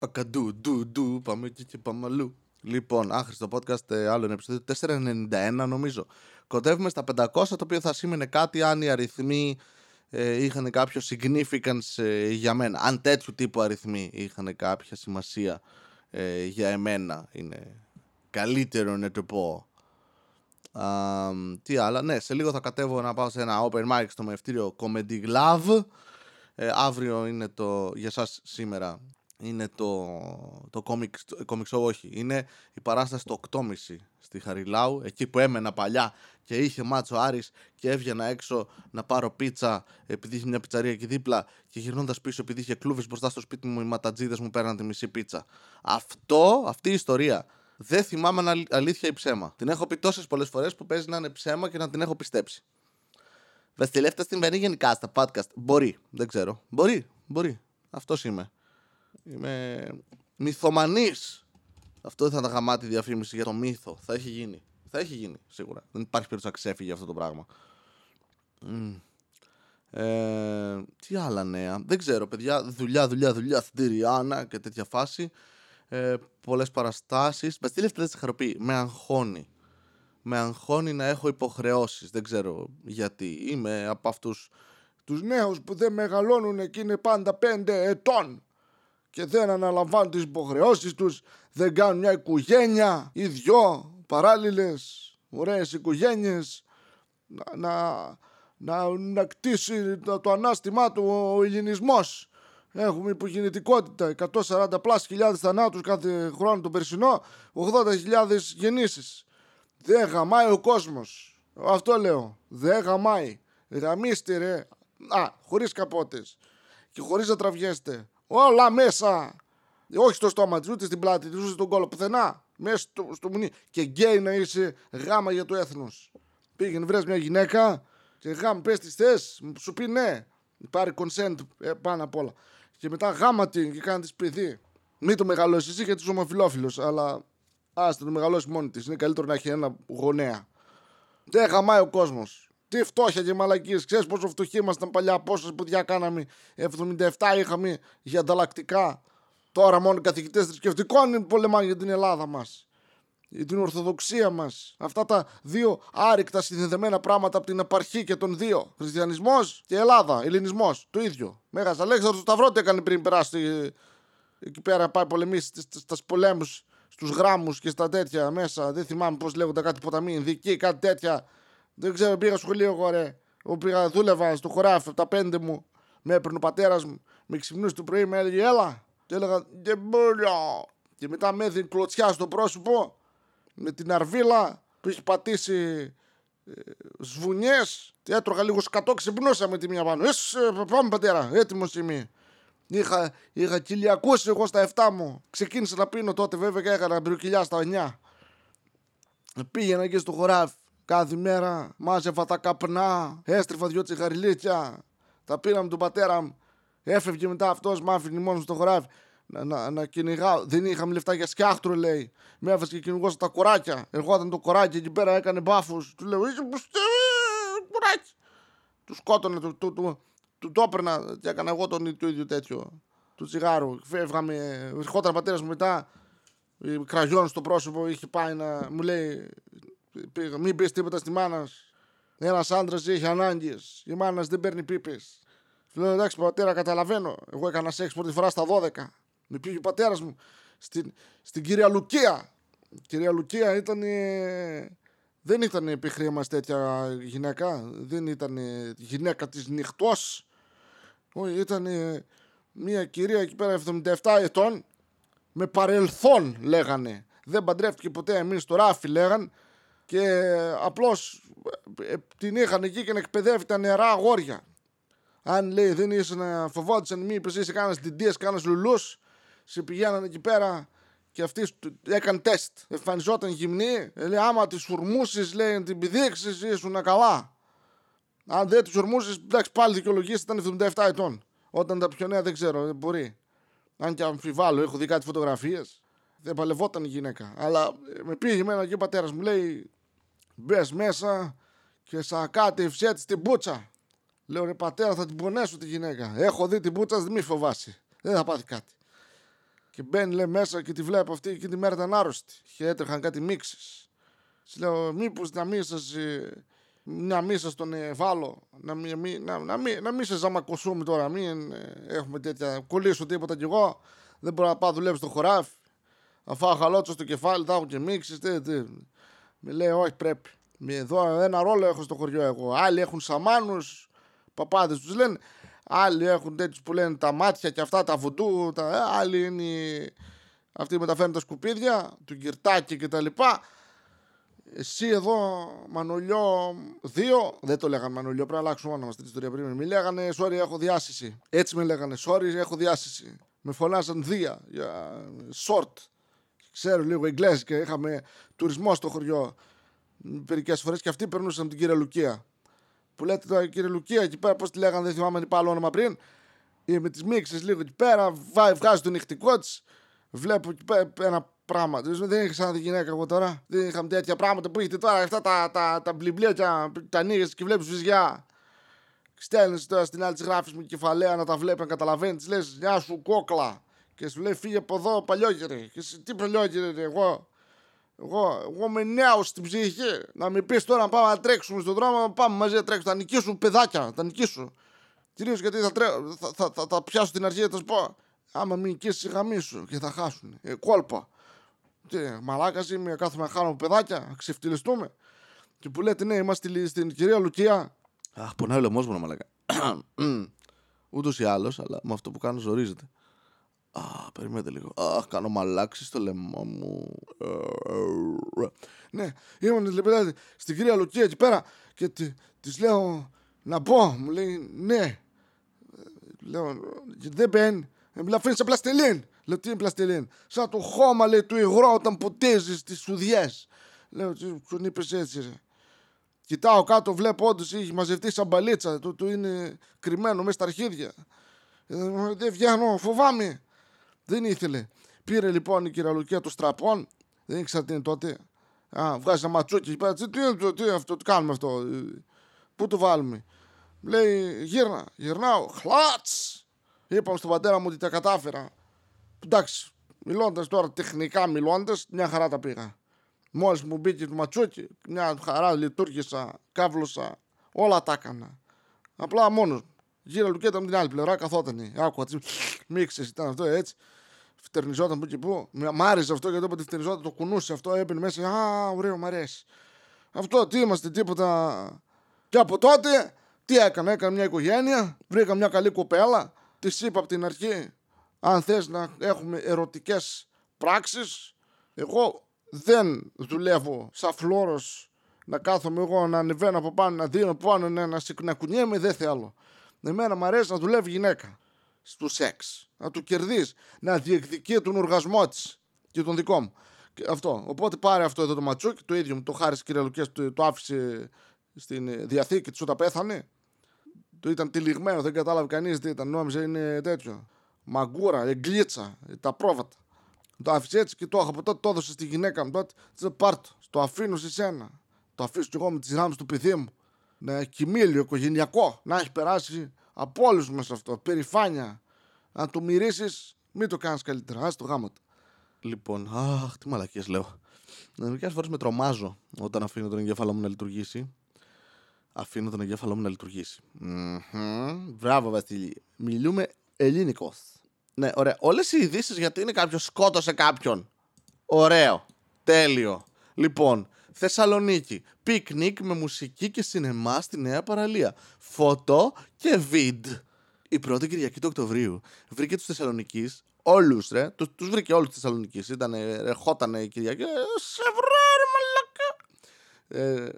Πακαντού, ντου, ντου, πάμε εκεί και πάμε αλλού. Λοιπόν, άχρηστο podcast, ε, άλλο ένα επεισόδιο, 491 νομίζω. Κοντεύουμε στα 500, το οποίο θα σήμαινε κάτι αν οι αριθμοί ε, είχαν κάποιο significance ε, για μένα. Αν τέτοιου τύπου αριθμοί είχαν κάποια σημασία ε, για εμένα. Είναι καλύτερο να το πω. Α, τι άλλα, ναι, σε λίγο θα κατέβω να πάω σε ένα open mic στο μευτήριο Comedy Glove. Ε, αύριο είναι το, για σας σήμερα, είναι το, το comic, comic show, όχι, είναι η παράσταση το 8.30 στη Χαριλάου, εκεί που έμενα παλιά και είχε μάτσο Άρης και έβγαινα έξω να πάρω πίτσα επειδή είχε μια πιτσαρία εκεί δίπλα και γυρνώντας πίσω επειδή είχε κλούβες μπροστά στο σπίτι μου οι ματατζίδες μου πέραν τη μισή πίτσα. Αυτό, αυτή η ιστορία δεν θυμάμαι αν αλήθεια ή ψέμα. Την έχω πει τόσες πολλές φορές που παίζει να είναι ψέμα και να την έχω πιστέψει. Βασιλεύτα συμβαίνει γενικά στα podcast. Μπορεί, δεν ξέρω. Μπορεί, μπορεί. Αυτός είμαι. Είμαι μυθομανής. Αυτό δεν θα ήταν γαμάτη διαφήμιση για το μύθο. Θα έχει γίνει. Θα έχει γίνει, σίγουρα. Δεν υπάρχει περίπτωση να ξέφυγε αυτό το πράγμα. Ε, τι άλλα νέα. Δεν ξέρω, παιδιά. Δουλειά, δουλειά, δουλειά στην Τυριάννα και τέτοια φάση ε, πολλές παραστάσεις. Βασίλη δεν χαροπή. Με αγχώνει. Με αγχώνει να έχω υποχρεώσεις. Δεν ξέρω γιατί. Είμαι από αυτούς τους νέους που δεν μεγαλώνουν και είναι πάντα πέντε ετών και δεν αναλαμβάνουν τις υποχρεώσεις τους, δεν κάνουν μια οικογένεια ή δυο παράλληλες ωραίες οικογένειες να, να, να, να κτίσει το, το ανάστημά του ο ελληνισμός. Έχουμε υπογεννητικότητα 140 πλάς χιλιάδες θανάτους κάθε χρόνο το περσινό 80.000 γεννήσεις. Δεν γαμάει ο κόσμος. Αυτό λέω. Δεν γαμάει. Γαμίστε ρε. Α, χωρίς καπότες. Και χωρίς να τραβιέστε Όλα μέσα όχι στο στόμα της, ούτε στην πλάτη της, ούτε στον κόλο. Πουθενά. Μέσα στο, στο μουνί. Και γκέι να είσαι γάμα για το έθνος. Πήγαινε, βρες μια γυναίκα και γάμα, πες τι θες, σου πει ναι. Πάρει consent ε, πάνω απ' όλα και μετά γάμα την και κάνει της σπιθή. Μην το μεγαλώσεις εσύ γιατί είσαι ομοφυλόφιλος, αλλά άστο το μεγαλώσεις μόνη της. Είναι καλύτερο να έχει ένα γονέα. Δεν γαμάει ο κόσμος. Τι φτώχεια και μαλακίες. Ξέρεις πόσο φτωχοί ήμασταν παλιά, πόσες σπουδιά κάναμε. 77 είχαμε για ανταλλακτικά. Τώρα μόνο οι καθηγητές θρησκευτικών πολεμάνε για την Ελλάδα μας την Ορθοδοξία μας. Αυτά τα δύο άρρηκτα συνδεδεμένα πράγματα από την επαρχή και των δύο. Χριστιανισμός και Ελλάδα, Ελληνισμός. Το ίδιο. Μέγας Αλέξανδρος Σταυρό τι έκανε πριν περάσει εκεί πέρα, πάει πολεμήσει στα πολέμους, στους γράμμους και στα τέτοια μέσα. Δεν θυμάμαι πώς λέγονται κάτι ποταμοί, ειδικοί, κάτι τέτοια. Δεν ξέρω, πήγα σχολείο εγώ ρε. Εγώ πήγα, δούλευα στο χωράφι, τα πέντε μου. Με έπαιρνε ο πατέρας μου, με ξυπνούσε το πρωί, με έλεγε Έλα. Και έλεγα Δεν μπορώ. Και μετά με έδινε κλωτσιά στο πρόσωπο με την αρβίλα που έχει πατήσει ε, σβουνιές και έτρωγα λίγο σκατό ξυπνούσα με τη μία πάνω Ες, ε, πάμε πατέρα έτοιμος είμαι Είχα, είχα κυλιακούσει εγώ στα 7 μου. Ξεκίνησα να πίνω τότε βέβαια και έκανα μπρουκιλιά στα 9. Πήγαινα εκεί στο χωράφι κάθε μέρα, μάζευα τα καπνά, έστρεφα δυο τσιγαριλίτια. Τα πήραμε τον πατέρα μου. Έφευγε μετά αυτός, μ' άφηνε μόνος στο χωράφι να, να, να κυνηγάω. Δεν είχαμε λεφτά για σκιάχτρο, λέει. Με έφασε και κυνηγό τα κοράκια. Ερχόταν το κοράκι εκεί πέρα, έκανε μπάφους. Του λέω: Είσαι κοράκι. Του σκότωνε, του, του, του, του το έπαιρνα και έκανα εγώ τον το ίδιο τέτοιο. Του τσιγάρου. Φεύγαμε, ερχόταν ο πατέρας μου μετά. Κραγιόν στο πρόσωπο, είχε πάει να μου λέει: Μην πεις τίποτα στη μάνα. Ένας άντρας έχει ανάγκες. Η μάνα δεν παίρνει πίπες. Λέω εντάξει, πατέρα, καταλαβαίνω. Εγώ έκανα σεξ πρώτη φορά στα 12. Με πήγε ο πατέρας μου στην, στην κυρία Λουκία. Η κυρία Λουκία ήταν. Δεν ήταν επιχρήμα μας τέτοια γυναίκα. Δεν ήταν γυναίκα της νυχτός. Όχι, ήταν μια κυρία εκεί πέρα 77 ετών με παρελθόν λέγανε. Δεν παντρεύτηκε ποτέ εμείς στο ράφι λέγαν και απλώς ε, την είχαν εκεί και να εκπαιδεύει τα νερά αγόρια. Αν λέει δεν είσαι να φοβόντουσαν μήπως είσαι κανένα διντίας, κανένα λουλούς σε πηγαίνανε εκεί πέρα και αυτή έκανε τεστ. Εμφανιζόταν γυμνή, λέει άμα τη ουρμούσεις, λέει την πηδήξεις, ήσουν καλά. Αν δεν τη ουρμούσεις, εντάξει πάλι δικαιολογήσει ήταν 77 ετών. Όταν τα πιο νέα δεν ξέρω, δεν μπορεί. Αν και αμφιβάλλω, έχω δει κάτι φωτογραφίες. Δεν παλευόταν η γυναίκα. Αλλά ε, με πήγε εμένα και ο πατέρας μου λέει: Μπες μέσα και σαν κάτι ευσέτη την πούτσα. Λέω ρε πατέρα, θα την πονέσω τη γυναίκα. Έχω δει την πούτσα, δεν μη φοβάσει. Δεν θα πάθει κάτι. Και μπαίνει λέει μέσα και τη βλέπω αυτή και τη μέρα ήταν άρρωστη. Και έτρεχαν κάτι μίξεις. Της λέω, μήπως να μην σας. Να μην σας τον ε, βάλω, να μην, να, να, μην, να μην σε ζαμακωσούμε τώρα, μην ε, έχουμε τέτοια, κολλήσω τίποτα κι εγώ, δεν μπορώ να πάω δουλεύω στο χωράφι, αφού χαλότσο στο κεφάλι, τα έχω και μίξεις, τι, τι. Με λέει, όχι πρέπει. Εδώ ένα ρόλο έχω στο χωριό εγώ. Άλλοι έχουν σαμάνους, παπάδες τους λένε. Άλλοι έχουν τέτοιους που λένε τα μάτια και αυτά, τα βουντού. Τα... Ε, άλλοι είναι αυτοί που μεταφέρουν τα σκουπίδια, του γκυρτάκι κτλ. Εσύ εδώ, Μανολιό 2, δεν το λέγανε Μανολιό, πρέπει να αλλάξουμε όνομα στην ιστορία πριν. Μη λέγανε, sorry, έχω διάσηση. Έτσι με λέγανε, sorry, έχω διάσηση. Με φωνάζαν Δία για short. Ξέρω λίγο Εγγλέζικα, είχαμε τουρισμός στο χωριό μερικές φορές και αυτοί περνούσαν την κυρία Λουκία. Που λέτε τώρα κύριε Λουκία εκεί πέρα, πώς τη λέγανε, δεν θυμάμαι τι άλλο όνομα πριν. Ή με τις μίξει λίγο εκεί πέρα, βγάζει το νυχτικό της. Βλέπω εκεί πέρα ένα πράγμα. Δεν είχα σαν τη γυναίκα εγώ τώρα. Δεν είχαμε τέτοια πράγματα που έχετε τώρα. Αυτά τα, τα, τα μπλιμπλία και τα ανοίγεις και βλέπεις βυζιά. Στέλνεις τώρα στην άλλη της γράφει με κεφαλαία να τα βλέπεις, να καταλαβαίνεις. Της λες, Γεια σου κόκλα. Και σου λέει φύγε από εδώ παλιόγερε. Και εσύ τι παλιόγερε, εγώ. Εγώ, εγώ είμαι νέο στην ψυχή. Να μην πεις τώρα να πάμε να τρέξουμε στον δρόμο, να πάμε μαζί να τρέξουμε. Θα νικήσουν παιδάκια, θα νικήσουν. Κυρίως γιατί θα, τρέ... θα, θα, θα, θα πιάσω την αρχή και θα σου πω. Άμα μην νικήσεις, γαμίσου και θα χάσουν. Ε, κόλπα. Τι, μαλάκας είμαι, κάθομαι να χάνω παιδάκια, να ξεφτυλιστούμε. Και που λέτε, ναι, είμαστε στην κυρία Λουκία. Αχ, πονάει ο λαιμό μου, μαλάκα. Ούτως ή άλλως, αλλά με αυτό που κάνω ζορίζεται. Α, περιμένετε λίγο. Αχ, κάνω μαλάξεις στο λαιμό μου. Ναι, ήμουν λοιπόν στην κυρία Λουκία εκεί πέρα και τη λέω να πω. Μου λέει ναι. Λέω δεν μπαίνει. Ε, μου αφήνεις σε πλαστελίν. Λέω τι είναι πλαστελίν. Σαν το χώμα λέει του υγρό όταν ποτίζεις τις σουδιέ. Λέω τι τον είπες έτσι. Ρε. Κοιτάω κάτω, βλέπω όντως έχει μαζευτεί σαν μπαλίτσα. Του, του είναι κρυμμένο μέσα στα αρχίδια. Ε, δεν βγαίνω, φοβάμαι. Δεν ήθελε. Πήρε λοιπόν η κυραλουκία τους στραπών. Δεν ήξερα τι είναι τότε. Α, βγάζει ένα ματσούκι. Τι είναι το, τι είναι αυτό, τι κάνουμε αυτό. Πού το βάλουμε. Λέει γύρνα, γυρνάω. Χλάτς! Είπαμε στον πατέρα μου ότι τα κατάφερα. Εντάξει, μιλώντας τώρα τεχνικά μιλώντας, μια χαρά τα πήγα. Μόλις μου μπήκε το ματσούκι, μια χαρά λειτουργήσα, κάβλωσα, όλα τα έκανα. Απλά μόνος. Γύρω λουκέτα με την άλλη πλευρά καθόταν. Άκουγα τι μίξε, ήταν αυτό έτσι φτερνιζόταν που και που. Μ' άρεσε αυτό γιατί όποτε φτερνιζόταν το κουνούσε αυτό, έπαιρνε μέσα. Α, ωραίο, μ' αρέσει. Αυτό τι είμαστε, τίποτα. Και από τότε τι έκανα, έκανα μια οικογένεια, βρήκα μια καλή κοπέλα, της είπα από την αρχή, αν θες να έχουμε ερωτικές πράξεις, εγώ δεν δουλεύω σαν φλόρος να κάθομαι εγώ να ανεβαίνω από πάνω, να δίνω πάνω, να, να, να κουνιέμαι, δεν θέλω. Εμένα μου αρέσει να δουλεύει γυναίκα στο σεξ. Να του κερδίσεις. Να διεκδικεί τον οργασμό της και τον δικό μου. Και αυτό. Οπότε πάρε αυτό εδώ το ματσούκι, το ίδιο μου το χάρισε κύριε Λουκές, το, το άφησε στην διαθήκη της όταν πέθανε. Το ήταν τυλιγμένο, δεν κατάλαβε κανείς τι ήταν. Νόμιζε είναι τέτοιο. Μαγκούρα, εγκλίτσα, τα πρόβατα. Το άφησε έτσι και το έχω από τότε, το έδωσε στη γυναίκα μου τότε. Τι πάρτο, το αφήνω σε σένα. Το αφήσω κι εγώ με τις ράμε του παιδί μου. Να έχει κοιμήλιο, οικογενειακό. Να έχει περάσει από όλους μας αυτό. Περηφάνεια. Αν το μυρίσεις, μην το κάνεις καλύτερα. Α το γάμο του. Λοιπόν, αχ, τι μαλακίες λέω. Μερικές φορές με τρομάζω όταν αφήνω τον εγκέφαλό μου να λειτουργήσει. Αφήνω τον εγκέφαλό μου να λειτουργήσει. Mm-hmm. Μπράβο, Βασίλη. Μιλούμε ελληνικός. Ναι, ωραία. Όλες οι ειδήσεις γιατί είναι κάποιος σκότωσε κάποιον. Ωραίο. Τέλειο. Λοιπόν, Θεσσαλονίκη. Πικνίκ με μουσική και σινεμά στη Νέα Παραλία. Φωτό και βιντ. Η πρώτη Κυριακή του Οκτωβρίου βρήκε τους Θεσσαλονίκη όλους, ρε. Τους τους βρήκε όλους του Θεσσαλονίκη. Ήταν, ερχόταν η Κυριακή. Ε, σε βράρε, μαλακά. Ε,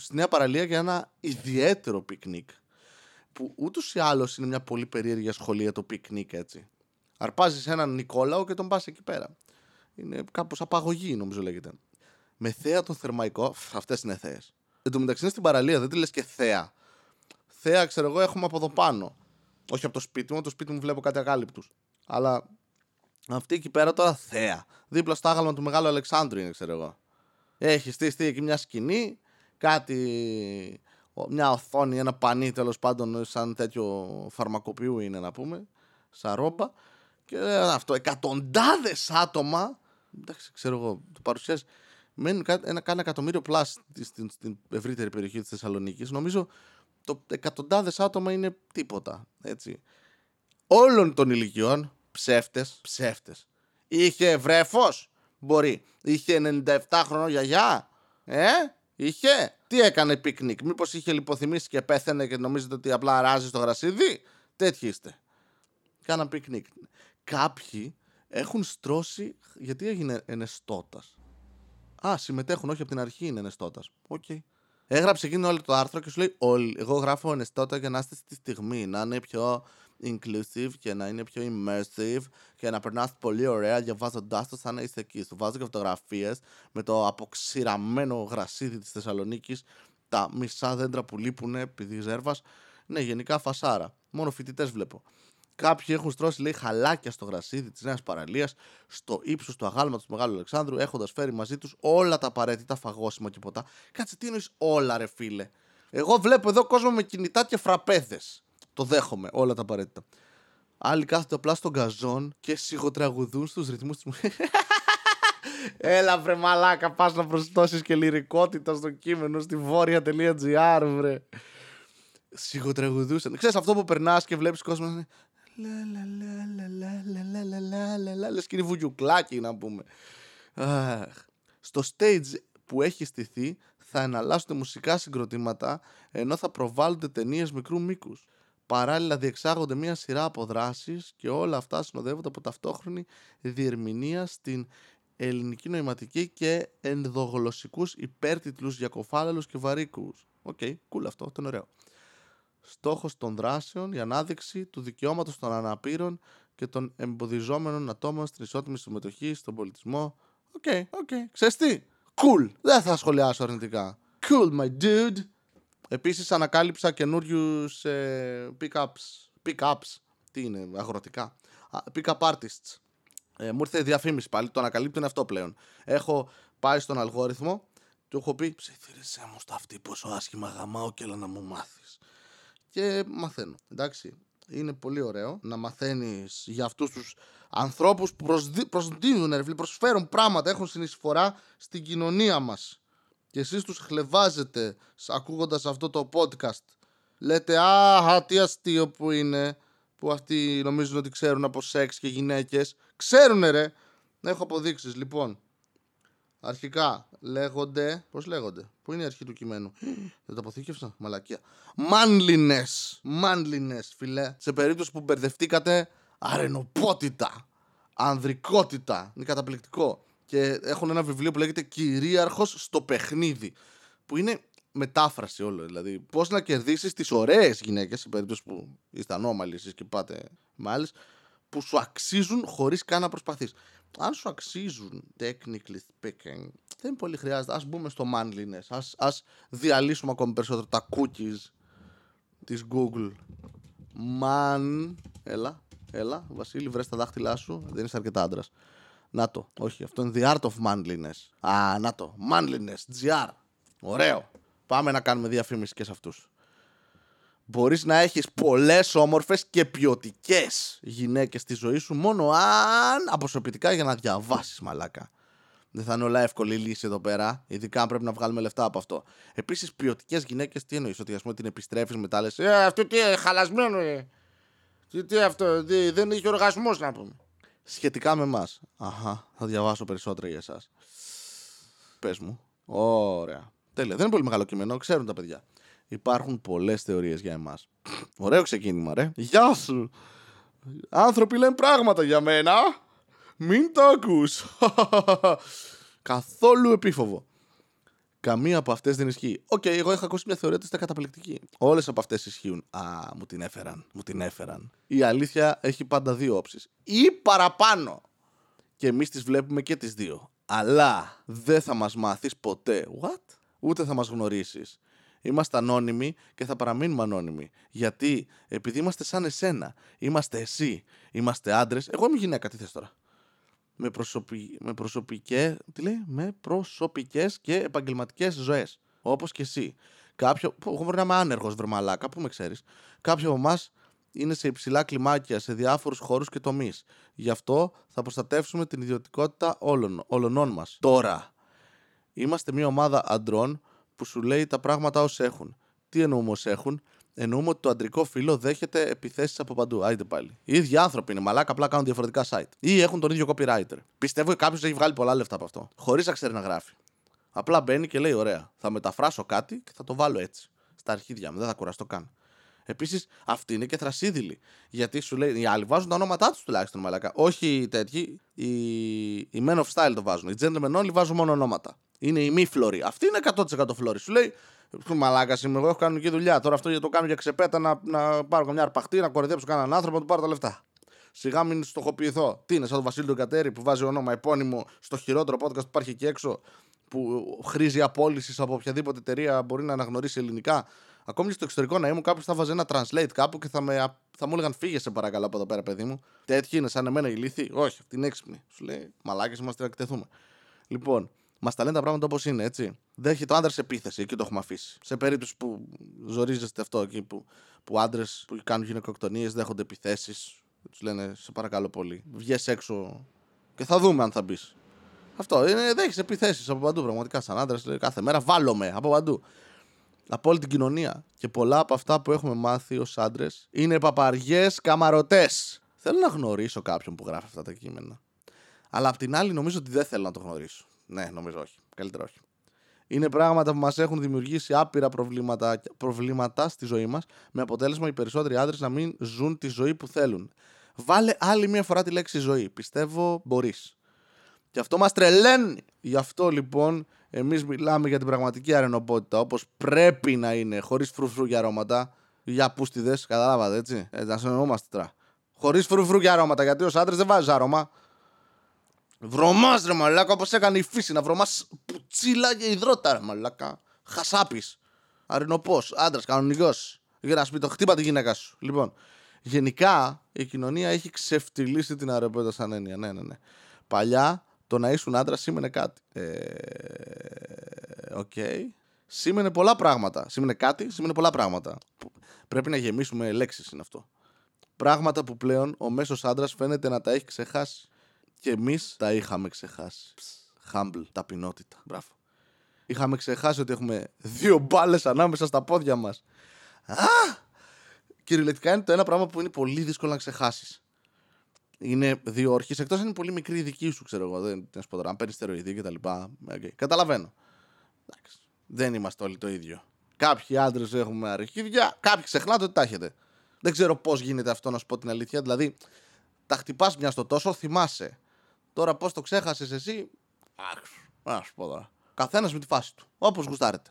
στη Νέα Παραλία για ένα ιδιαίτερο πικνίκ. Που ούτως ή άλλως είναι μια πολύ περίεργη ασχολία το πικνίκ, έτσι. Αρπάζεις έναν Νικόλαο και τον πας εκεί πέρα. Είναι κάπως απαγωγή, νομίζω λέγεται με θέα τον θερμαϊκό. Αυτές είναι θέε. Εν τω μεταξύ είναι στην παραλία, δεν τη λες και θέα. Θέα, ξέρω εγώ, έχουμε από εδώ πάνω. Όχι από το σπίτι μου, το σπίτι μου βλέπω κάτι ακάλυπτου. Αλλά αυτή εκεί πέρα τώρα θέα. Δίπλα στο άγαλμα του Μεγάλου Αλεξάνδρου είναι, ξέρω εγώ. Έχεις στήσει εκεί μια σκηνή, κάτι. Μια οθόνη, ένα πανί τέλος πάντων, σαν τέτοιο φαρμακοποιού είναι να πούμε, σαν ρόμπα. Και λέω αυτό, εκατοντάδες άτομα. Εντάξει, ξέρω εγώ, το παρουσιάζει. Μένουν κα- ένα, κάνα εκατομμύριο πλάσ στην, στην ευρύτερη περιοχή της Θεσσαλονίκης. Νομίζω το εκατοντάδες άτομα είναι τίποτα. Έτσι. Όλων των ηλικιών ψεύτες, ψεύτες. Είχε βρέφος, μπορεί. Είχε 97 χρονών γιαγιά, ε, είχε. Τι έκανε πικνίκ, Μήπως είχε λιποθυμήσει και πέθανε και νομίζετε ότι απλά αράζει στο γρασίδι. Τέτοιοι είστε. Κάναν πικνίκ. Κάποιοι έχουν στρώσει. Γιατί έγινε ενεστώτας. Α, συμμετέχουν, όχι από την αρχή είναι ενεστώτας. Οκ. Έγραψε εκείνο όλο το άρθρο και σου λέει: όλοι, Εγώ γράφω ενεστώτα για να είστε στη στιγμή, να είναι πιο inclusive και να είναι πιο immersive και να περνάς πολύ ωραία διαβάζοντάς το σαν να είσαι εκεί. Σου βάζω και φωτογραφίες με το αποξηραμένο γρασίδι της Θεσσαλονίκης, τα μισά δέντρα που λείπουν επειδή ζέρβας. Ναι, γενικά φασάρα. Μόνο φοιτητές βλέπω. Κάποιοι έχουν στρώσει, λέει, χαλάκια στο γρασίδι της Νέας Παραλίας, στο ύψος του αγάλματος του Μεγάλου Αλεξάνδρου, έχοντας φέρει μαζί τους όλα τα απαραίτητα φαγόσιμα και ποτά. Κάτσε, τι εννοείς όλα, ρε φίλε; Εγώ βλέπω εδώ κόσμο με κινητά και φραπέδες. Το δέχομαι, όλα τα απαραίτητα. Άλλοι κάθονται απλά στον γκαζόν και σιγοτραγουδούν στους ρυθμούς της Έλα βρε μαλάκα, πας να προσθώσεις και λυρικότητα στο κείμενο στη βόρεια.gr βρε. Σιγοτραγουδούσαν. Ξέρεις αυτό που περνάς και βλέπεις κόσμο Λες και είναι βουγιουκλάκι να πούμε. Στο stage που έχει στηθεί θα εναλλάσσονται μουσικά συγκροτήματα ενώ θα προβάλλονται ταινίες μικρού μήκους. Παράλληλα διεξάγονται μια σειρά από δράσεις και όλα αυτά συνοδεύονται από ταυτόχρονη διερμηνεία στην ελληνική νοηματική και ενδογλωσσικούς υπέρτιτλους για και βαρήκοους. OK, okay, cool αυτό, ήταν ωραίο. Στόχος των δράσεων, η ανάδειξη του δικαιώματος των αναπήρων και των εμποδιζόμενων ατόμων στην ισότιμη συμμετοχή στον πολιτισμό. OK, okay, OK. Okay. Ξέρεις τι; Cool. Δεν θα σχολιάσω αρνητικά. Cool, my dude. Επίσης ανακάλυψα καινούριους ε, pick-ups. Pick-ups. Τι είναι, αγροτικά; Α, Pick-up artists. Ε, μου ήρθε διαφήμιση πάλι, το ανακαλύπτουν αυτό πλέον. Έχω πάει στον αλγόριθμο, του έχω πει ψιθύρισέ μου στο αυτή πόσο άσχημα γαμάω και έλα να μου μάθεις. Και μαθαίνω, εντάξει. Είναι πολύ ωραίο να μαθαίνεις για αυτούς τους ανθρώπους που προσδι... προσδίδουν, ρε φίλε, προσφέρουν πράγματα, έχουν συνεισφορά στην κοινωνία μας. Και εσείς τους χλεβάζετε ακούγοντας αυτό το podcast. Λέτε, α, τι αστείο που είναι, που αυτοί νομίζουν ότι ξέρουν από σεξ και γυναίκες. Ξέρουνε ρε. Έχω αποδείξεις, λοιπόν. Αρχικά λέγονται. Πώς λέγονται, Πού είναι η αρχή του κειμένου; Δεν το αποθήκευσα. Μαλακία. Manliness. Manliness, φιλέ. Σε περίπτωση που μπερδευτήκατε, αρενοπότητα. Ανδρικότητα. Είναι καταπληκτικό. Και έχουν ένα βιβλίο που λέγεται Κυρίαρχος στο παιχνίδι. Που είναι μετάφραση όλο. Δηλαδή, πώς να κερδίσεις τις ωραίες γυναίκες, σε περίπτωση που είστε ανώμαλοι εσείς και πάτε μάλιστα, που σου αξίζουν χωρίς καν να προσπαθείς αν σου αξίζουν, technically speaking, δεν πολύ χρειάζεται. Ας μπούμε στο manliness. Ας, ας διαλύσουμε ακόμη περισσότερο τα cookies της Google. Man... Έλα, έλα, Βασίλη, βρες τα δάχτυλά σου. Δεν είσαι αρκετά άντρας. Να το, όχι, αυτό είναι the art of manliness. Α, να το, manliness, GR. Ωραίο. Πάμε να κάνουμε διαφήμιση και σε αυτούς μπορείς να έχεις πολλές όμορφες και ποιοτικές γυναίκες στη ζωή σου μόνο αν αποσωπητικά για να διαβάσεις μαλάκα. Δεν θα είναι όλα εύκολη λύση εδώ πέρα, ειδικά αν πρέπει να βγάλουμε λεφτά από αυτό. Επίσης, ποιοτικές γυναίκες, τι εννοείς, ότι ας πούμε την επιστρέφεις μετά, λες. Ε, αυτό τι, ε, χαλασμένο είναι. Τι, τι αυτό, τι, δεν έχει οργασμός να πούμε. Σχετικά με εμάς. Αχά, θα διαβάσω περισσότερα για εσάς. Πες μου. Ωραία. Τέλεια. Δεν είναι πολύ μεγάλο κείμενο, ξέρουν τα παιδιά. Υπάρχουν πολλές θεωρίες για εμάς. Ωραίο ξεκίνημα, ρε. Γεια σου. Άνθρωποι λένε πράγματα για μένα. Μην το ακούς. Καθόλου επίφοβο. Καμία από αυτές δεν ισχύει. OK, okay, εγώ είχα ακούσει μια θεωρία ότι είστε καταπληκτικοί. Όλες από αυτές ισχύουν. Α, μου την έφεραν. Μου την έφεραν. Η αλήθεια έχει πάντα δύο όψεις. Ή παραπάνω. Και εμείς τις βλέπουμε και τις δύο. Αλλά δεν θα μας μάθεις ποτέ. What? Ούτε θα μας γνωρίσεις. Είμαστε ανώνυμοι και θα παραμείνουμε ανώνυμοι. Γιατί, επειδή είμαστε σαν εσένα, είμαστε εσύ, είμαστε άντρες. Εγώ είμαι γυναίκα, τι θες τώρα; Με, προσωπι... με προσωπικές, τι λέει, με προσωπικές και επαγγελματικές ζωές. Όπως και εσύ. Κάποιο, εγώ μπορεί να είμαι άνεργος βρεμαλάκα, που με ξέρεις. Κάποιο από εμάς είναι σε υψηλά κλιμάκια σε διάφορους χώρους και τομείς. Γι' αυτό θα προστατεύσουμε την ιδιωτικότητα όλων, όλων μας. Τώρα, είμαστε μια ομάδα αντρών που σου λέει τα πράγματα ως έχουν. Τι εννοούμε ως έχουν, εννοούμε ότι το αντρικό φύλλο δέχεται επιθέσεις από παντού. Άιτε πάλι. Οι ίδιοι άνθρωποι είναι μαλάκα, απλά κάνουν διαφορετικά site. Ή έχουν τον ίδιο copywriter. Πιστεύω ότι κάποιος έχει βγάλει πολλά λεφτά από αυτό. Χωρίς να ξέρει να γράφει. Απλά μπαίνει και λέει: Ωραία, θα μεταφράσω κάτι και θα το βάλω έτσι. Στα αρχίδια μου, δεν θα κουραστώ καν. Επίσης, αυτή είναι και θρασίδηλη. Γιατί σου λέει, οι άλλοι βάζουν τα ονόματά τους τουλάχιστον μαλακά. Όχι οι τέτοιοι, οι, οι men of style το βάζουν. Οι gentlemen όλοι βάζουν μόνο ονόματα. Είναι η μη φλόρη. Αυτή είναι 100% φλόρη. Σου λέει, Μαλάκας είμαι εγώ, έχω κανονική δουλειά. Τώρα αυτό για το κάνω για ξεπέτα να, να πάρω καμιά αρπαχτή, να κοροϊδέψω κανέναν άνθρωπο, να του πάρω τα λεφτά. Σιγά μην στοχοποιηθώ. Τι είναι, σαν τον Βασίλειο Κατέρη που βάζει όνομα επώνυμο στο χειρότερο podcast που υπάρχει εκεί έξω, που χρήζει απόλυσης από οποιαδήποτε εταιρεία μπορεί να αναγνωρίσει ελληνικά. Ακόμη και στο εξωτερικό να ήμουν κάποιος θα βάζει ένα translate κάπου και θα, με, θα μου έλεγαν φύγε σε παρακαλώ από εδώ πέρα, παιδί μου. Τέτοιοι είναι σαν εμένα ηλίθιοι. Όχι, αυτή είναι έξυπνη. Σου λέει μαλάκες είμαστε να εκτεθούμε. Λοιπόν, Μας τα λένε τα πράγματα όπως είναι, έτσι. Δέχεται ο άντρας επίθεση, εκεί το έχουμε αφήσει. Σε περίπτωση που ζορίζεστε αυτό εκεί, που, που άντρες που κάνουν γυναικοκτονίες δέχονται επιθέσεις, τους λένε σε παρακαλώ πολύ, βγες έξω και θα δούμε αν θα μπεις. Αυτό είναι, δέχεις επιθέσεις από παντού. Πραγματικά, σαν άντρας, κάθε μέρα βάλουμε από παντού. Από όλη την κοινωνία. Και πολλά από αυτά που έχουμε μάθει ως άντρες είναι παπαριές καμαρωτές. Θέλω να γνωρίσω κάποιον που γράφει αυτά τα κείμενα. Αλλά απ' την άλλη, νομίζω ότι δεν θέλω να το γνωρίσω. Ναι, νομίζω όχι. Καλύτερα όχι. Είναι πράγματα που μας έχουν δημιουργήσει άπειρα προβλήματα, προβλήματα στη ζωή μας, με αποτέλεσμα οι περισσότεροι άντρες να μην ζουν τη ζωή που θέλουν. Βάλε άλλη μία φορά τη λέξη ζωή. Πιστεύω μπορείς. Και αυτό μας τρελαίνει. Γι' αυτό λοιπόν εμείς μιλάμε για την πραγματική αρενοπότητα όπως πρέπει να είναι, χωρίς φρουφρού και αρώματα. Για πούστιδες, καταλάβατε έτσι. Έτσι, να συνεννοούμαστε τώρα. Χωρίς φρουφρού και αρώματα, γιατί ως άντρες δεν βάζεις άρωμα. Βρωμάς ρε μαλάκα, όπως έκανε η φύση. Να βρωμάς πουτσίλα και ιδρώτα ρε μαλάκα. Χασάπης. Αρρενωπό, άντρας, κανονικός. Για να σου πει το χτύπα τη γυναίκα σου. Λοιπόν, γενικά η κοινωνία έχει ξεφτιλίσει την αρρενωπότητα σαν έννοια. Ναι, ναι, ναι. Παλιά το να ήσουν άντρας σήμαινε κάτι. Ε, OK. Okay. Σήμαινε πολλά πράγματα. Σήμαινε κάτι, σήμαινε πολλά πράγματα. Πρέπει να γεμίσουμε λέξεις είναι αυτό. Πράγματα που πλέον ο μέσος άντρας φαίνεται να τα έχει ξεχάσει. Και εμείς τα είχαμε ξεχάσει. Humble, ταπεινότητα. Μπράβο. Είχαμε ξεχάσει ότι έχουμε δύο μπάλες ανάμεσα στα πόδια μας. Α! Κυριολεκτικά είναι το ένα πράγμα που είναι πολύ δύσκολο να ξεχάσεις. Είναι δύο όρχες, εκτός αν είναι πολύ μικρή η δική σου, ξέρω εγώ. Δεν να σου πω τώρα, αν παίρνεις στεροειδή και τα λοιπά. Okay. Καταλαβαίνω. Εντάξει. Δεν είμαστε όλοι το ίδιο. Κάποιοι άντρες έχουμε αρχίδια, κάποιοι ξεχνάτε ότι τα έχετε. Δεν ξέρω πώς γίνεται αυτό να σου πω την αλήθεια. Δηλαδή, τα χτυπάς μια στο τόσο, θυμάσαι. Τώρα πώς το ξέχασες εσύ. Α σου πω τώρα. Καθένας με τη φάση του. Όπως γουστάρετε.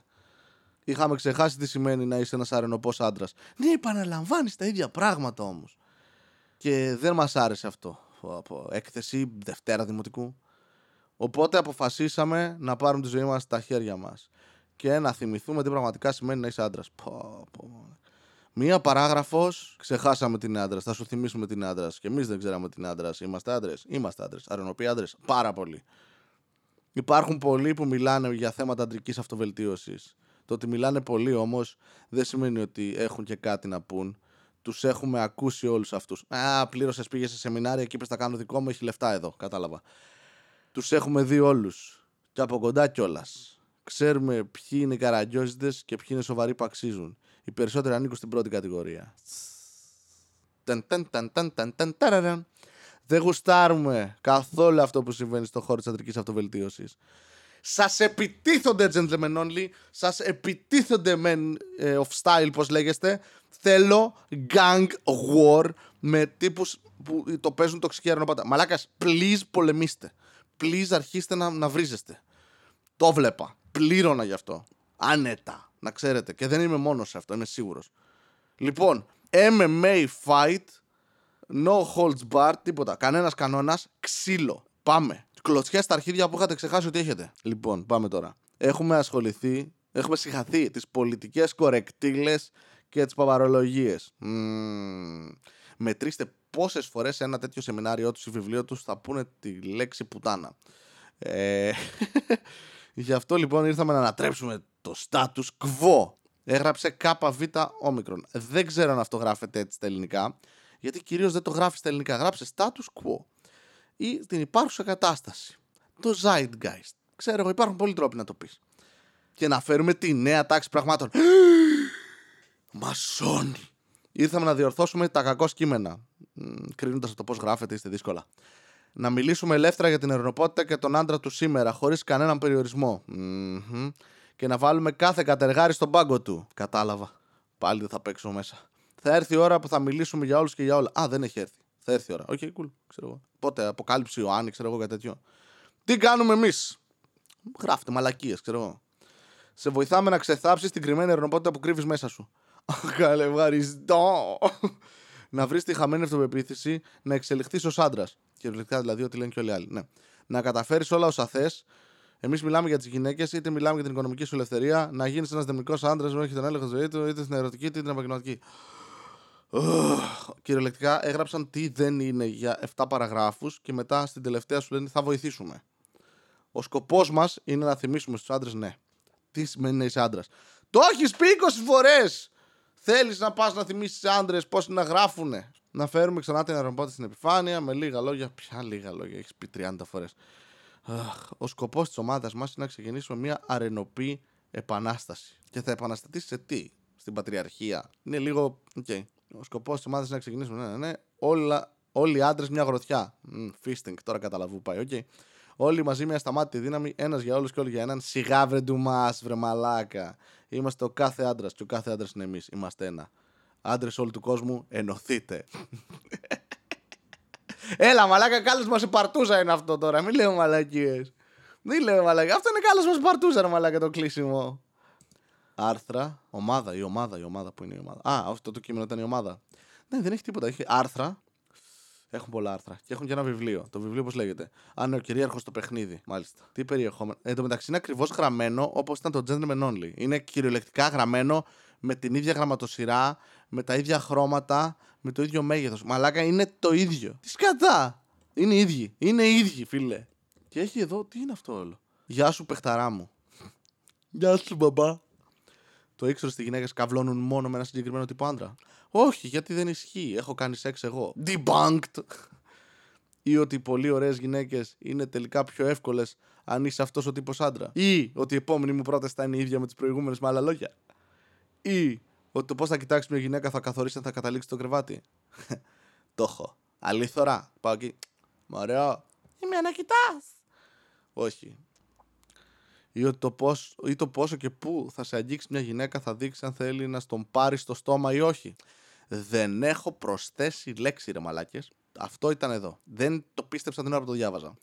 Είχαμε ξεχάσει τι σημαίνει να είσαι ένας αρενοπός άντρας. Ναι, επαναλαμβάνεις τα ίδια πράγματα όμως. Και δεν μας άρεσε αυτό. Από έκθεση Δευτέρα Δημοτικού. Οπότε αποφασίσαμε να πάρουμε τη ζωή μας στα χέρια μας. Και να θυμηθούμε τι πραγματικά σημαίνει να είσαι άντρας. Πω, πω. Μία παράγραφος, ξεχάσαμε την άντρας. Θα σου θυμίσουμε την άντρας. Και εμείς δεν ξέραμε την άντρας. Είμαστε άντρες. Είμαστε άντρες. Αρενοποί άντρες; Πάρα πολύ. Υπάρχουν πολλοί που μιλάνε για θέματα αντρικής αυτοβελτίωσης. Το ότι μιλάνε πολλοί όμως δεν σημαίνει ότι έχουν και κάτι να πούν. Τους έχουμε ακούσει όλους αυτούς. Α, πλήρωσες, πήγες σε σεμινάρια και είπες: Θα κάνω δικό μου, έχει λεφτά εδώ. Κατάλαβα. Τους έχουμε δει όλους. Και από κοντά κιόλας. Ξέρουμε ποιοι είναι οι καραγκιόζητες και ποιοι είναι σοβαροί που αξίζουν. Οι περισσότεροι ανήκουν στην πρώτη κατηγορία. Δεν γουστάρουμε καθόλου αυτό που συμβαίνει στον χώρο της αντρικής αυτοβελτίωσης. Σας επιτίθονται, gentlemen only. Σας επιτίθονται men of style, πώς λέγεστε. Θέλω gang war με τύπους που το παίζουν τοξική αρνοπάτα. Μαλάκας, please πολεμήστε. Please αρχίστε να, να βρίζεστε. Το βλέπα. Πλήρωνα γι' αυτό. Άνετα. Να ξέρετε. Και δεν είμαι μόνος σε αυτό, είμαι σίγουρος. Λοιπόν, MMA fight, no holds bar, τίποτα. Κανένας κανόνας, ξύλο. Πάμε. Κλωτσιά στα αρχίδια που είχατε ξεχάσει ότι έχετε. Λοιπόν, πάμε τώρα. Έχουμε ασχοληθεί, έχουμε συγχαθεί τις πολιτικές κορεκτήλες και τις παπαρολογίες. Mm. Μετρήστε πόσες φορές σε ένα τέτοιο σεμινάριό τους ή βιβλίο τους θα πούνε τη λέξη πουτάνα. Ε... Γι' αυτό λοιπόν ήρθαμε να ανατρέψουμε το status quo. Έγραψε ΚΒ όμικρον. Δεν ξέρω αν αυτό γράφεται έτσι στα ελληνικά, γιατί κυρίως δεν το γράφεις στα ελληνικά. Γράψε status quo ή την υπάρχουσα κατάσταση. Το zeitgeist. Ξέρω εγώ, υπάρχουν πολλοί τρόποι να το πεις. Και να φέρουμε τη νέα τάξη πραγμάτων. Μασόνοι. Ήρθαμε να διορθώσουμε τα κακώς κείμενα. Κρίνοντας το πώς γράφεται, είστε δύσκολα. Να μιλήσουμε ελεύθερα για την αρρενωπότητα και τον άντρα του σήμερα, χωρίς κανέναν περιορισμό. Μμμ. Και να βάλουμε κάθε κατεργάρη στον πάγκο του. Κατάλαβα. Πάλι δεν θα παίξω μέσα. Θα έρθει η ώρα που θα μιλήσουμε για όλους και για όλα. Α, δεν έχει έρθει. Θα έρθει η ώρα. OK, okay, cool. Ξέρω εγώ. Πότε, αποκάλυψη Ιωάννη, ξέρω εγώ κάτι τέτοιο. Τι κάνουμε εμείς; Γράφτε μαλακίες, ξέρω εγώ. Σε βοηθάμε να ξεθάψεις την κρυμμένη ερνοπότητα που κρύβεις μέσα σου. Καλέ, ευχαριστώ. να βρεις τη χαμένη αυτοπεποίθηση, να εξελιχθείς ως άντρας. Και δηλαδή ό,τι λένε και όλοι οι άλλοι. Ναι. Να καταφέρεις όλα όσα θες. Εμείς μιλάμε για τις γυναίκες, είτε μιλάμε για την οικονομική σου ελευθερία, να γίνεις ένας δεμικός άντρας που έχει τον έλεγχο ζωή του, είτε στην ερωτική είτε την επαγγελματική. Κυριολεκτικά έγραψαν τι δεν είναι για 7 παραγράφους και μετά στην τελευταία σου λένε θα βοηθήσουμε. Ο σκοπός μας είναι να θυμίσουμε στους άντρες ναι. Τι σημαίνει να είσαι άντρας. Το έχεις πει 20 φορές! Θέλεις να πας να θυμίσεις άντρες πώς να γράφουνε; Να φέρουμε ξανά την αεροπότη στην επιφάνεια με λίγα λόγια. Ποια λίγα λόγια, έχεις πει 30 φορές. Ο σκοπός της ομάδας μας είναι να ξεκινήσουμε μια αρενοπή επανάσταση. Και θα επαναστατήσει σε τι, στην πατριαρχία. Είναι λίγο. Okay. Ο σκοπός της ομάδας είναι να ξεκινήσουμε. Ναι, ναι, ναι. Όλα, όλοι οι άντρες μια γροθιά. Mm, τώρα καταλαβού πάει. Okay. Όλοι μαζί μια σταμάτητη δύναμη, ένας για όλους και όλοι για έναν. Σιγά βρε του μα, βρε μαλάκα. Είμαστε ο κάθε άντρας και ο κάθε άντρας είναι εμείς. Είμαστε ένα. Άντρες όλου του κόσμου, ενωθείτε. Έλα, μαλάκα, κάλος μας η παρτούζα είναι αυτό τώρα. Μην λέω μαλακίες. Μην λέω μαλακίες. Αυτό είναι κάλος μας η παρτούζα, ρε μαλάκα το κλείσιμο. Άρθρα, ομάδα, η ομάδα, η ομάδα που είναι η ομάδα. Α, αυτό το κείμενο ήταν η ομάδα. Ναι, δεν έχει τίποτα. Έχει άρθρα. Έχουν πολλά άρθρα. Και έχουν και ένα βιβλίο. Το βιβλίο πώς λέγεται. Αν ο κυρίαρχος στο παιχνίδι. Μάλιστα. Τι περιεχόμενο. Εν τω μεταξύ είναι ακριβώς γραμμένο όπως ήταν το Gentleman Only. Είναι κυριολεκτικά γραμμένο με την ίδια γραμματοσυρά, με τα ίδια χρώματα, με το ίδιο μέγεθος. Μαλάκα είναι το ίδιο. Τι σκατά! Είναι ίδιοι. Είναι ίδιοι, φίλε. Και έχει εδώ, τι είναι αυτό όλο; Γεια σου, παιχταρά μου. Γεια σου, μπαμπά. Το ήξερες ότι οι γυναίκες καβλώνουν μόνο με ένα συγκεκριμένο τύπο άντρα; Όχι, γιατί δεν ισχύει. Έχω κάνει σεξ εγώ. Debunked! Ή ότι οι πολύ ωραίες γυναίκες είναι τελικά πιο εύκολες αν είσαι αυτός ο τύπος άντρα. Ή ότι η επόμενη μου πρόταση θα είναι η ίδια με τις προηγούμενες με άλλα λόγια. Ή ότι το πώς θα κοιτάξει μια γυναίκα θα καθορίσει αν θα καταλήξει το κρεβάτι. το έχω. Αλήθωρα. Πάω εκεί. Ωραίο. Είμαι να κοιτά. Όχι. Ή, ότι το πώς, ή το πόσο και πού θα σε αγγίξει μια γυναίκα θα δείξει αν θέλει να στον πάρει στο στόμα ή όχι. Δεν έχω προσθέσει λέξη ρε μαλάκες. Αυτό ήταν εδώ. Δεν το πίστεψα την ώρα που το διάβαζα.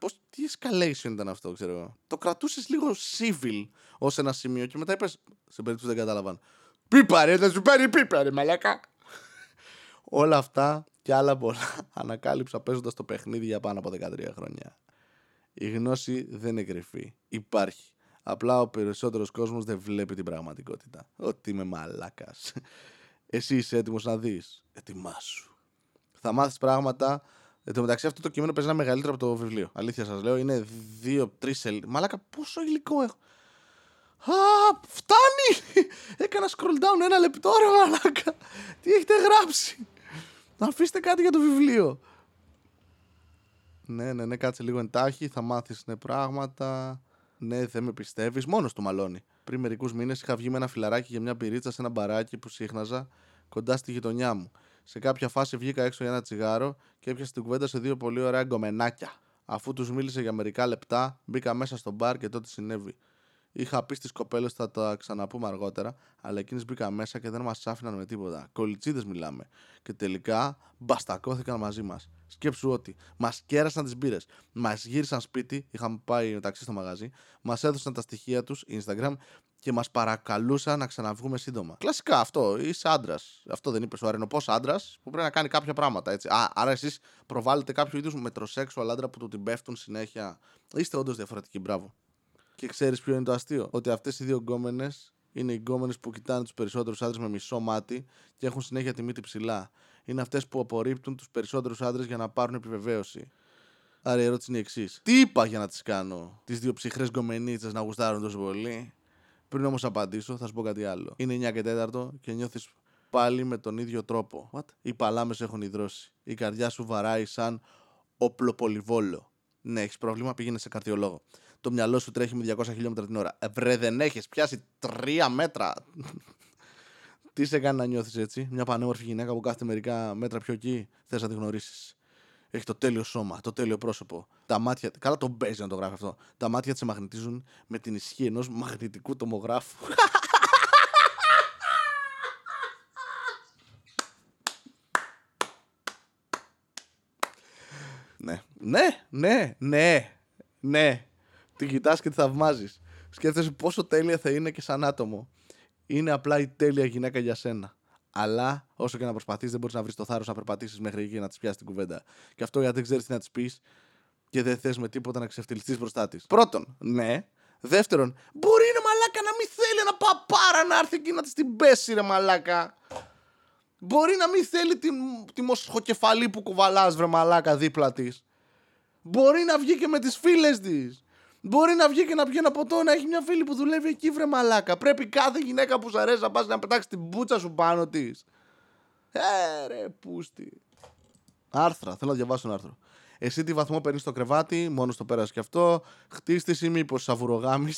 Πώς, τι escalation ήταν αυτό, ξέρω εγώ. Το κρατούσες λίγο civil ως ένα σημείο και μετά είπες. Σε περίπτωση δεν κατάλαβαν. Πίπα ρε, θα σου πάρει πίπα ρε, μαλάκα. Όλα αυτά και άλλα πολλά ανακάλυψα παίζοντας το παιχνίδι για πάνω από 13 χρόνια. Η γνώση δεν είναι κρυφή. Υπάρχει. Απλά ο περισσότερος κόσμος δεν βλέπει την πραγματικότητα. Ότι είμαι μαλάκας. Εσύ είσαι έτοιμος να δεις. Ετοιμάσου. Θα μάθεις πράγματα Εν τω μεταξύ, αυτό το κείμενο παίζει ένα μεγαλύτερο από το βιβλίο. Αλήθεια σας λέω, είναι δύο-τρει σελίδε. Μαλάκα, πόσο υλικό έχω. Α, φτάνει! Έκανα scroll down ένα λεπτό, ρε μαλάκα. Τι έχετε γράψει; Να αφήστε κάτι για το βιβλίο. Ναι, ναι, ναι, κάτσε λίγο εντάχει, θα μάθεις ναι, πράγματα. Ναι, δεν με πιστεύεις. Μόνος του μαλώνει. Πριν μερικούς μήνες είχα βγει με ένα φιλαράκι για μια πυρίτσα σε ένα μπαράκι που σύχναζα κοντά στη γειτονιά μου. Σε κάποια φάση βγήκα έξω για ένα τσιγάρο και έπιασε την κουβέντα σε δύο πολύ ωραία γκομενάκια. Αφού τους μίλησε για μερικά λεπτά, μπήκα μέσα στο μπαρ και τότε συνέβη. Είχα πει στις κοπέλες θα τα ξαναπούμε αργότερα, αλλά εκείνες μπήκαν μέσα και δεν μας άφηναν με τίποτα. Κολιτσίδε μιλάμε. Και τελικά μπαστακώθηκαν μαζί μας. Σκέψου ότι μας κέρασαν τις μπύρες, μας γύρισαν σπίτι, είχαμε πάει μεταξύ στο μαγαζί, μας έδωσαν τα στοιχεία τους Instagram και μας παρακαλούσαν να ξαναβγούμε σύντομα. Κλασικά αυτό. Είσαι άντρας. Αυτό δεν είπες ο αρενοπό άντρας που πρέπει να κάνει κάποια πράγματα. Έτσι. Α, άρα εσείς προβάλλετε κάποιο είδους μετροσέξουαλ άντρα που του την πέφτουν συνέχεια. Είστε όντως διαφορετικοί. Μπράβο. Και ξέρεις ποιο είναι το αστείο; Ότι αυτές οι δύο γκόμενες είναι οι γκόμενες που κοιτάνε τους περισσότερους άντρες με μισό μάτι και έχουν συνέχεια τη μύτη ψηλά. Είναι αυτές που απορρίπτουν τους περισσότερους άντρες για να πάρουν επιβεβαίωση. Άρα η ερώτηση είναι η εξής. Τι είπα για να τις κάνω, τις δύο ψυχρές γκομενίτσες να γουστάρουν τόσο πολύ; Πριν όμως απαντήσω, θα σου πω κάτι άλλο. Είναι 9 και 4 και νιώθεις πάλι με τον ίδιο τρόπο. What? Οι παλάμες έχουν υδρώσει. Η καρδιά σου βαράει σαν οπλοπολιβόλο. Ναι, έχεις πρόβλημα, πήγαινε σε καρδιολόγο. Το μυαλό σου τρέχει με 200 χιλιόμετρα την ώρα. Ε, βρε, δεν έχεις πιάσει τρία μέτρα. Τι σε κάνει να νιώθεις έτσι, Μια πανέμορφη γυναίκα που κάθεται μερικά μέτρα πιο εκεί, θες να τη γνωρίσεις. Έχει το τέλειο σώμα, το τέλειο πρόσωπο. Τα μάτια. Καλά τον παίζει να το γράφει αυτό. Τα μάτια της σε μαγνητίζουν με την ισχύ ενός μαγνητικού τομογράφου. ναι. Ναι, ναι, ναι, ναι. Την κοιτάς και τη θαυμάζεις. Σκέφτεσαι πόσο τέλεια θα είναι και σαν άτομο. Είναι απλά η τέλεια γυναίκα για σένα. Αλλά όσο και να προσπαθήσει, δεν μπορείς να βρεις το θάρρος να περπατήσεις μέχρι εκεί και να τη πιάσεις την κουβέντα. Και αυτό γιατί δεν ξέρεις τι να της πεις και δεν θες με τίποτα να ξεφτυλιστείς μπροστά της. Πρώτον, ναι. Δεύτερον, μπορεί να μαλάκα να μην θέλει ένα παπάρα να έρθει εκεί να της την πέσει, ρε μαλάκα. Μπορεί να μην θέλει τη, τη μοσχοκεφαλή που κουβαλάς, βρε μαλάκα, δίπλα της. Μπορεί να βγει και με τις φίλες της. Μπορεί να βγει και να πιει ένα ποτό να έχει μια φίλη που δουλεύει εκεί, βρε μαλάκα. Πρέπει κάθε γυναίκα που σου αρέσει να πας να πετάξεις την μπούτσα σου πάνω της. Ε, ρε, πούστη. Άρθρα, θέλω να διαβάσω ένα άρθρο. Εσύ τι βαθμό παίρνεις στο κρεβάτι, μόνος στο πέρασε και αυτό. Χτίστης ή μήπως σαβουρογάμι.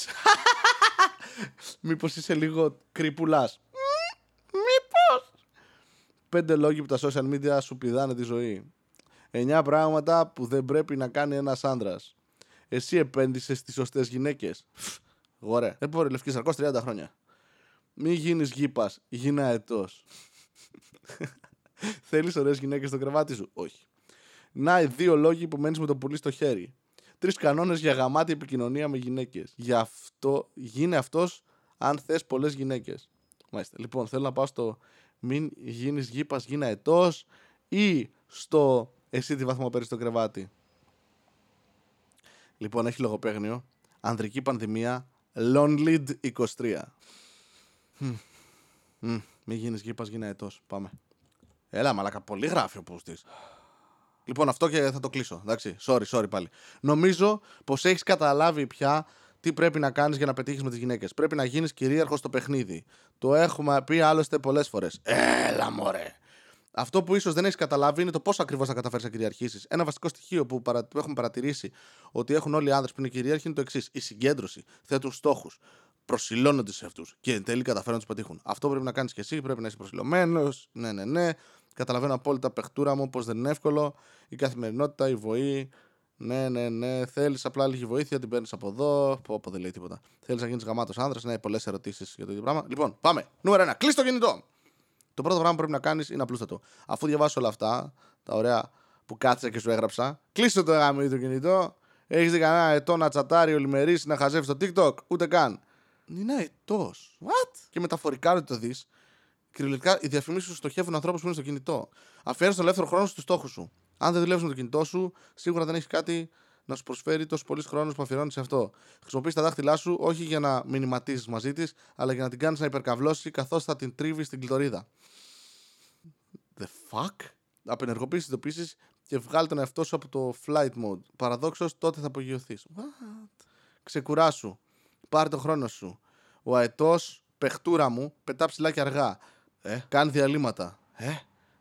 μήπως είσαι λίγο κρυπουλάς. Μήπως. Πέντε λόγοι που τα social media σου πηδάνε τη ζωή. Εννιά πράγματα που δεν πρέπει να κάνει ένας άντρας. Εσύ επένδυσες στις σωστές γυναίκες. Ωραία. Δεν μπορεί λευκή σαρκός 30 χρόνια. Μη γίνεις γήπας, γίνα ετός. Θέλεις ωραίες γυναίκες στο κρεβάτι σου; Όχι. Να, οι δύο λόγοι που μένεις με το πουλί στο χέρι. Τρεις κανόνες για γαμάτη επικοινωνία με γυναίκες. Γι' αυτό γίνε αυτός αν θες πολλές γυναίκες. Μάλιστα. Λοιπόν, θέλω να πάω στο μην γίνεις γήπας, γίνα ετός ή στο εσύ τι βαθμό παίρνεις στο κρεβάτι. Λοιπόν, έχει λογοπαίγνιο. Ανδρική πανδημία. Lonely 23. Μ, μην γίνεις γήπας, γίνε ετός. Πάμε. Έλα, μαλακα, πολύ γράφει ο πούστης. Λοιπόν, αυτό και θα το κλείσω. Εντάξει, sorry, sorry πάλι. Νομίζω πως έχεις καταλάβει πια τι πρέπει να κάνεις για να πετύχεις με τις γυναίκες. Πρέπει να γίνεις κυρίαρχος στο παιχνίδι. Το έχουμε πει άλλωστε πολλές φορές. Έλα, μωρέ. Αυτό που ίσως δεν έχεις καταλάβει είναι το πώς ακριβώς θα καταφέρεις να κυριαρχήσεις. Ένα βασικό στοιχείο που, παρα... που έχουμε παρατηρήσει ότι έχουν όλοι οι άνδρες που είναι κυρίαρχοι είναι το εξής. Η συγκέντρωση. Θέτουν στόχους. Προσιλώνονται σε αυτούς. Και εν τέλει καταφέρουν να τους πετύχουν. Αυτό πρέπει να κάνεις και εσύ. Πρέπει να είσαι προσιλωμένος. Ναι, ναι, ναι. Καταλαβαίνω απόλυτα παιχτούρα μου πώ δεν είναι εύκολο. Η καθημερινότητα, η βοή. Ναι, ναι, ναι. Θέλεις απλά λίγη βοήθεια, την παίρνεις από εδώ. Πω, πω δεν λέει τίποτα. Θέλεις να γίνεις γαμάτος άνδρας. Ναι, πολλές ερωτήσεις για το ίδιο πράγμα. Λοιπόν, πάμε. Νούμερο 1. Κλείσει το κινητό. Το πρώτο πράγμα που πρέπει να κάνεις είναι απλούστατο. Αφού διαβάσει όλα αυτά, τα ωραία που κάτσε και σου έγραψα, κλείσε το γάμι το κινητό. Έχεις δει κανένα ετό να τσατάρει ολημερή να χαζεύει το TikTok, ούτε καν. Είναι ετός. What? Και μεταφορικά δεν το δεις. Κυριολεκτικά οι διαφημίσεις σου στοχεύουν ανθρώπους που είναι στο κινητό. Αφιέρωσε τον ελεύθερο χρόνο στους στόχους σου. Αν δεν δουλεύεις με το κινητό σου, σίγουρα δεν έχεις κάτι να σου προσφέρει τόσο πολύ χρόνο που αφιερώνεις σε αυτό. Χρησιμοποιείς τα δάχτυλά σου όχι για να μηνυματίζει μαζί της, αλλά για να την κάνεις να υπερκαυλώσει καθώς θα την τρίβεις στην κλειτορίδα. The fuck? Απενεργοποιήσει ειδοποιήσει και βγάλει τον εαυτό σου από το flight mode. Παραδόξως, τότε θα απογειωθείς. Ξεκουράσου. Πάρε τον χρόνο σου. Ο αετός, παιχτούρα μου, πετά ψηλά και αργά. Ε, κάνει διαλύματα. Ε,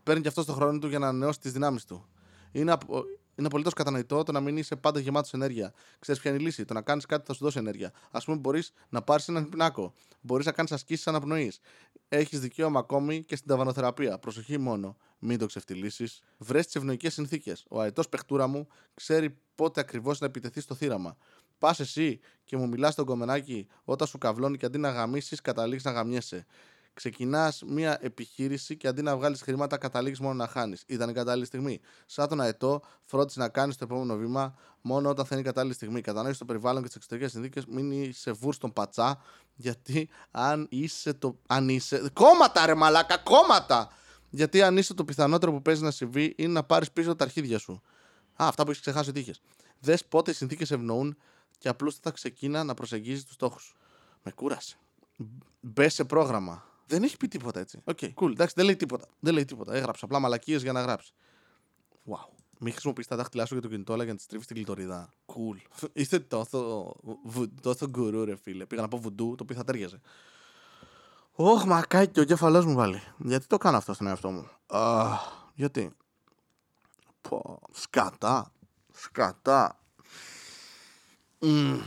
παίρνει και αυτό το χρόνο του για να ανανεώσει τις δυνάμεις του. Είναι, απο... είναι απολύτως κατανοητό το να μην είσαι πάντα γεμάτος ενέργεια. Ξέρεις ποια είναι η λύση; Το να κάνεις κάτι θα σου δώσει ενέργεια. Α πούμε, μπορείς να πάρεις έναν πινάκο. Μπορείς να κάνεις ασκήσεις αναπνοής. Έχεις δικαίωμα ακόμη και στην ταβανοθεραπεία. Προσοχή μόνο. Μην το ξεφτυλίσεις. Βρες τις ευνοϊκές συνθήκες. Ο αετός παιχτούρα μου ξέρει πότε ακριβώς να επιτεθεί στο θύραμα. Πας εσύ και μου μιλάς στον κομμενάκι όταν σου καβλώνει και αντί να γαμίσεις, καταλήγεις να γαμιέσαι. Ξεκινάς μια επιχείρηση και αντί να βγάλεις χρήματα, καταλήγεις μόνο να χάνεις. Ήταν η κατάλληλη στιγμή. Σαν τον αετό, φρόντισε να κάνεις το επόμενο βήμα μόνο όταν θα είναι η κατάλληλη στιγμή. Κατανόησες το περιβάλλον και τις εξωτερικές συνθήκες, μην είσαι βουρ στον πατσά, γιατί αν είσαι το. Αν είσαι. Κόμματα ρε μαλάκα, κόμματα! Γιατί αν είσαι το πιθανότερο που παίζει να συμβεί είναι να πάρεις πίσω τα αρχίδια σου. Α, αυτά που έχεις ξεχάσει ότι είχες. Δες πότε οι συνθήκες ευνοούν και απλώς θα ξεκίνα να προσεγγίζεις τους στόχους. Με κούρασε. Μπες σε πρόγραμμα. Δεν έχει πει τίποτα έτσι. OK, okay, cool. Εντάξει, δεν λέει τίποτα. Δεν λέει τίποτα. Έγραψε απλά μαλακίες για να γράψει. Wow. Μην χρησιμοποιείς τα δάχτυλά σου για το κινητό, αλλά για να της τρίβεις την κλειτορίδα. Cool. Είστε τόσο, βου- τόσο γκουρού, ρε φίλε. Πήγα να πω βουντού, το οποίο θα ταίριαζε. Ωχ, μακάκι, ο κεφαλός μου βάλει. Γιατί το κάνω αυτό στον εαυτό μου; Α, γιατί; Πω, σκατά. Σκατά. Μμμ.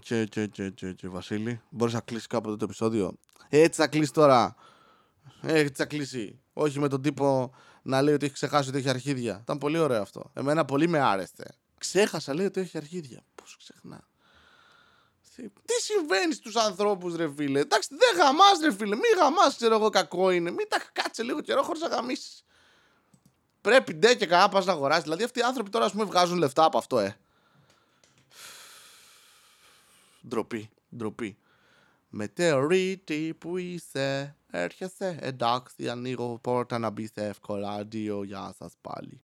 Και, και, και, και, και, Βασίλη, μπορείς να κλείσεις κάποτε το επεισόδιο; Έτσι θα κλείσει τώρα. Έτσι θα κλείσει. Όχι με τον τύπο να λέει ότι έχει ξεχάσει ότι έχει αρχίδια. Ήταν πολύ ωραίο αυτό. Εμένα πολύ με άρεσε. Ξέχασα, λέει ότι έχει αρχίδια. Πώς ξεχνά. Τι- Τι συμβαίνει στους ανθρώπους, ρε φίλε; Εντάξει, δεν γαμάς, ρε φίλε. Μη γαμάς, ξέρω εγώ, κακό είναι. Μην τα κάτσε λίγο καιρό χωρίς να γαμίσεις. Πρέπει ντε και καλά πας να αγοράσεις. Δηλαδή αυτοί οι άνθρωποι τώρα, ας πούμε, βγάζουν λεφτά από αυτό, ε. Ντροπή, ντροπή. Μετεωρίτη που είσαι, έρχεσαι, εντάξει, ανοίγω πόρτα να μπει εύκολα. Αντίο, γεια σας πάλι.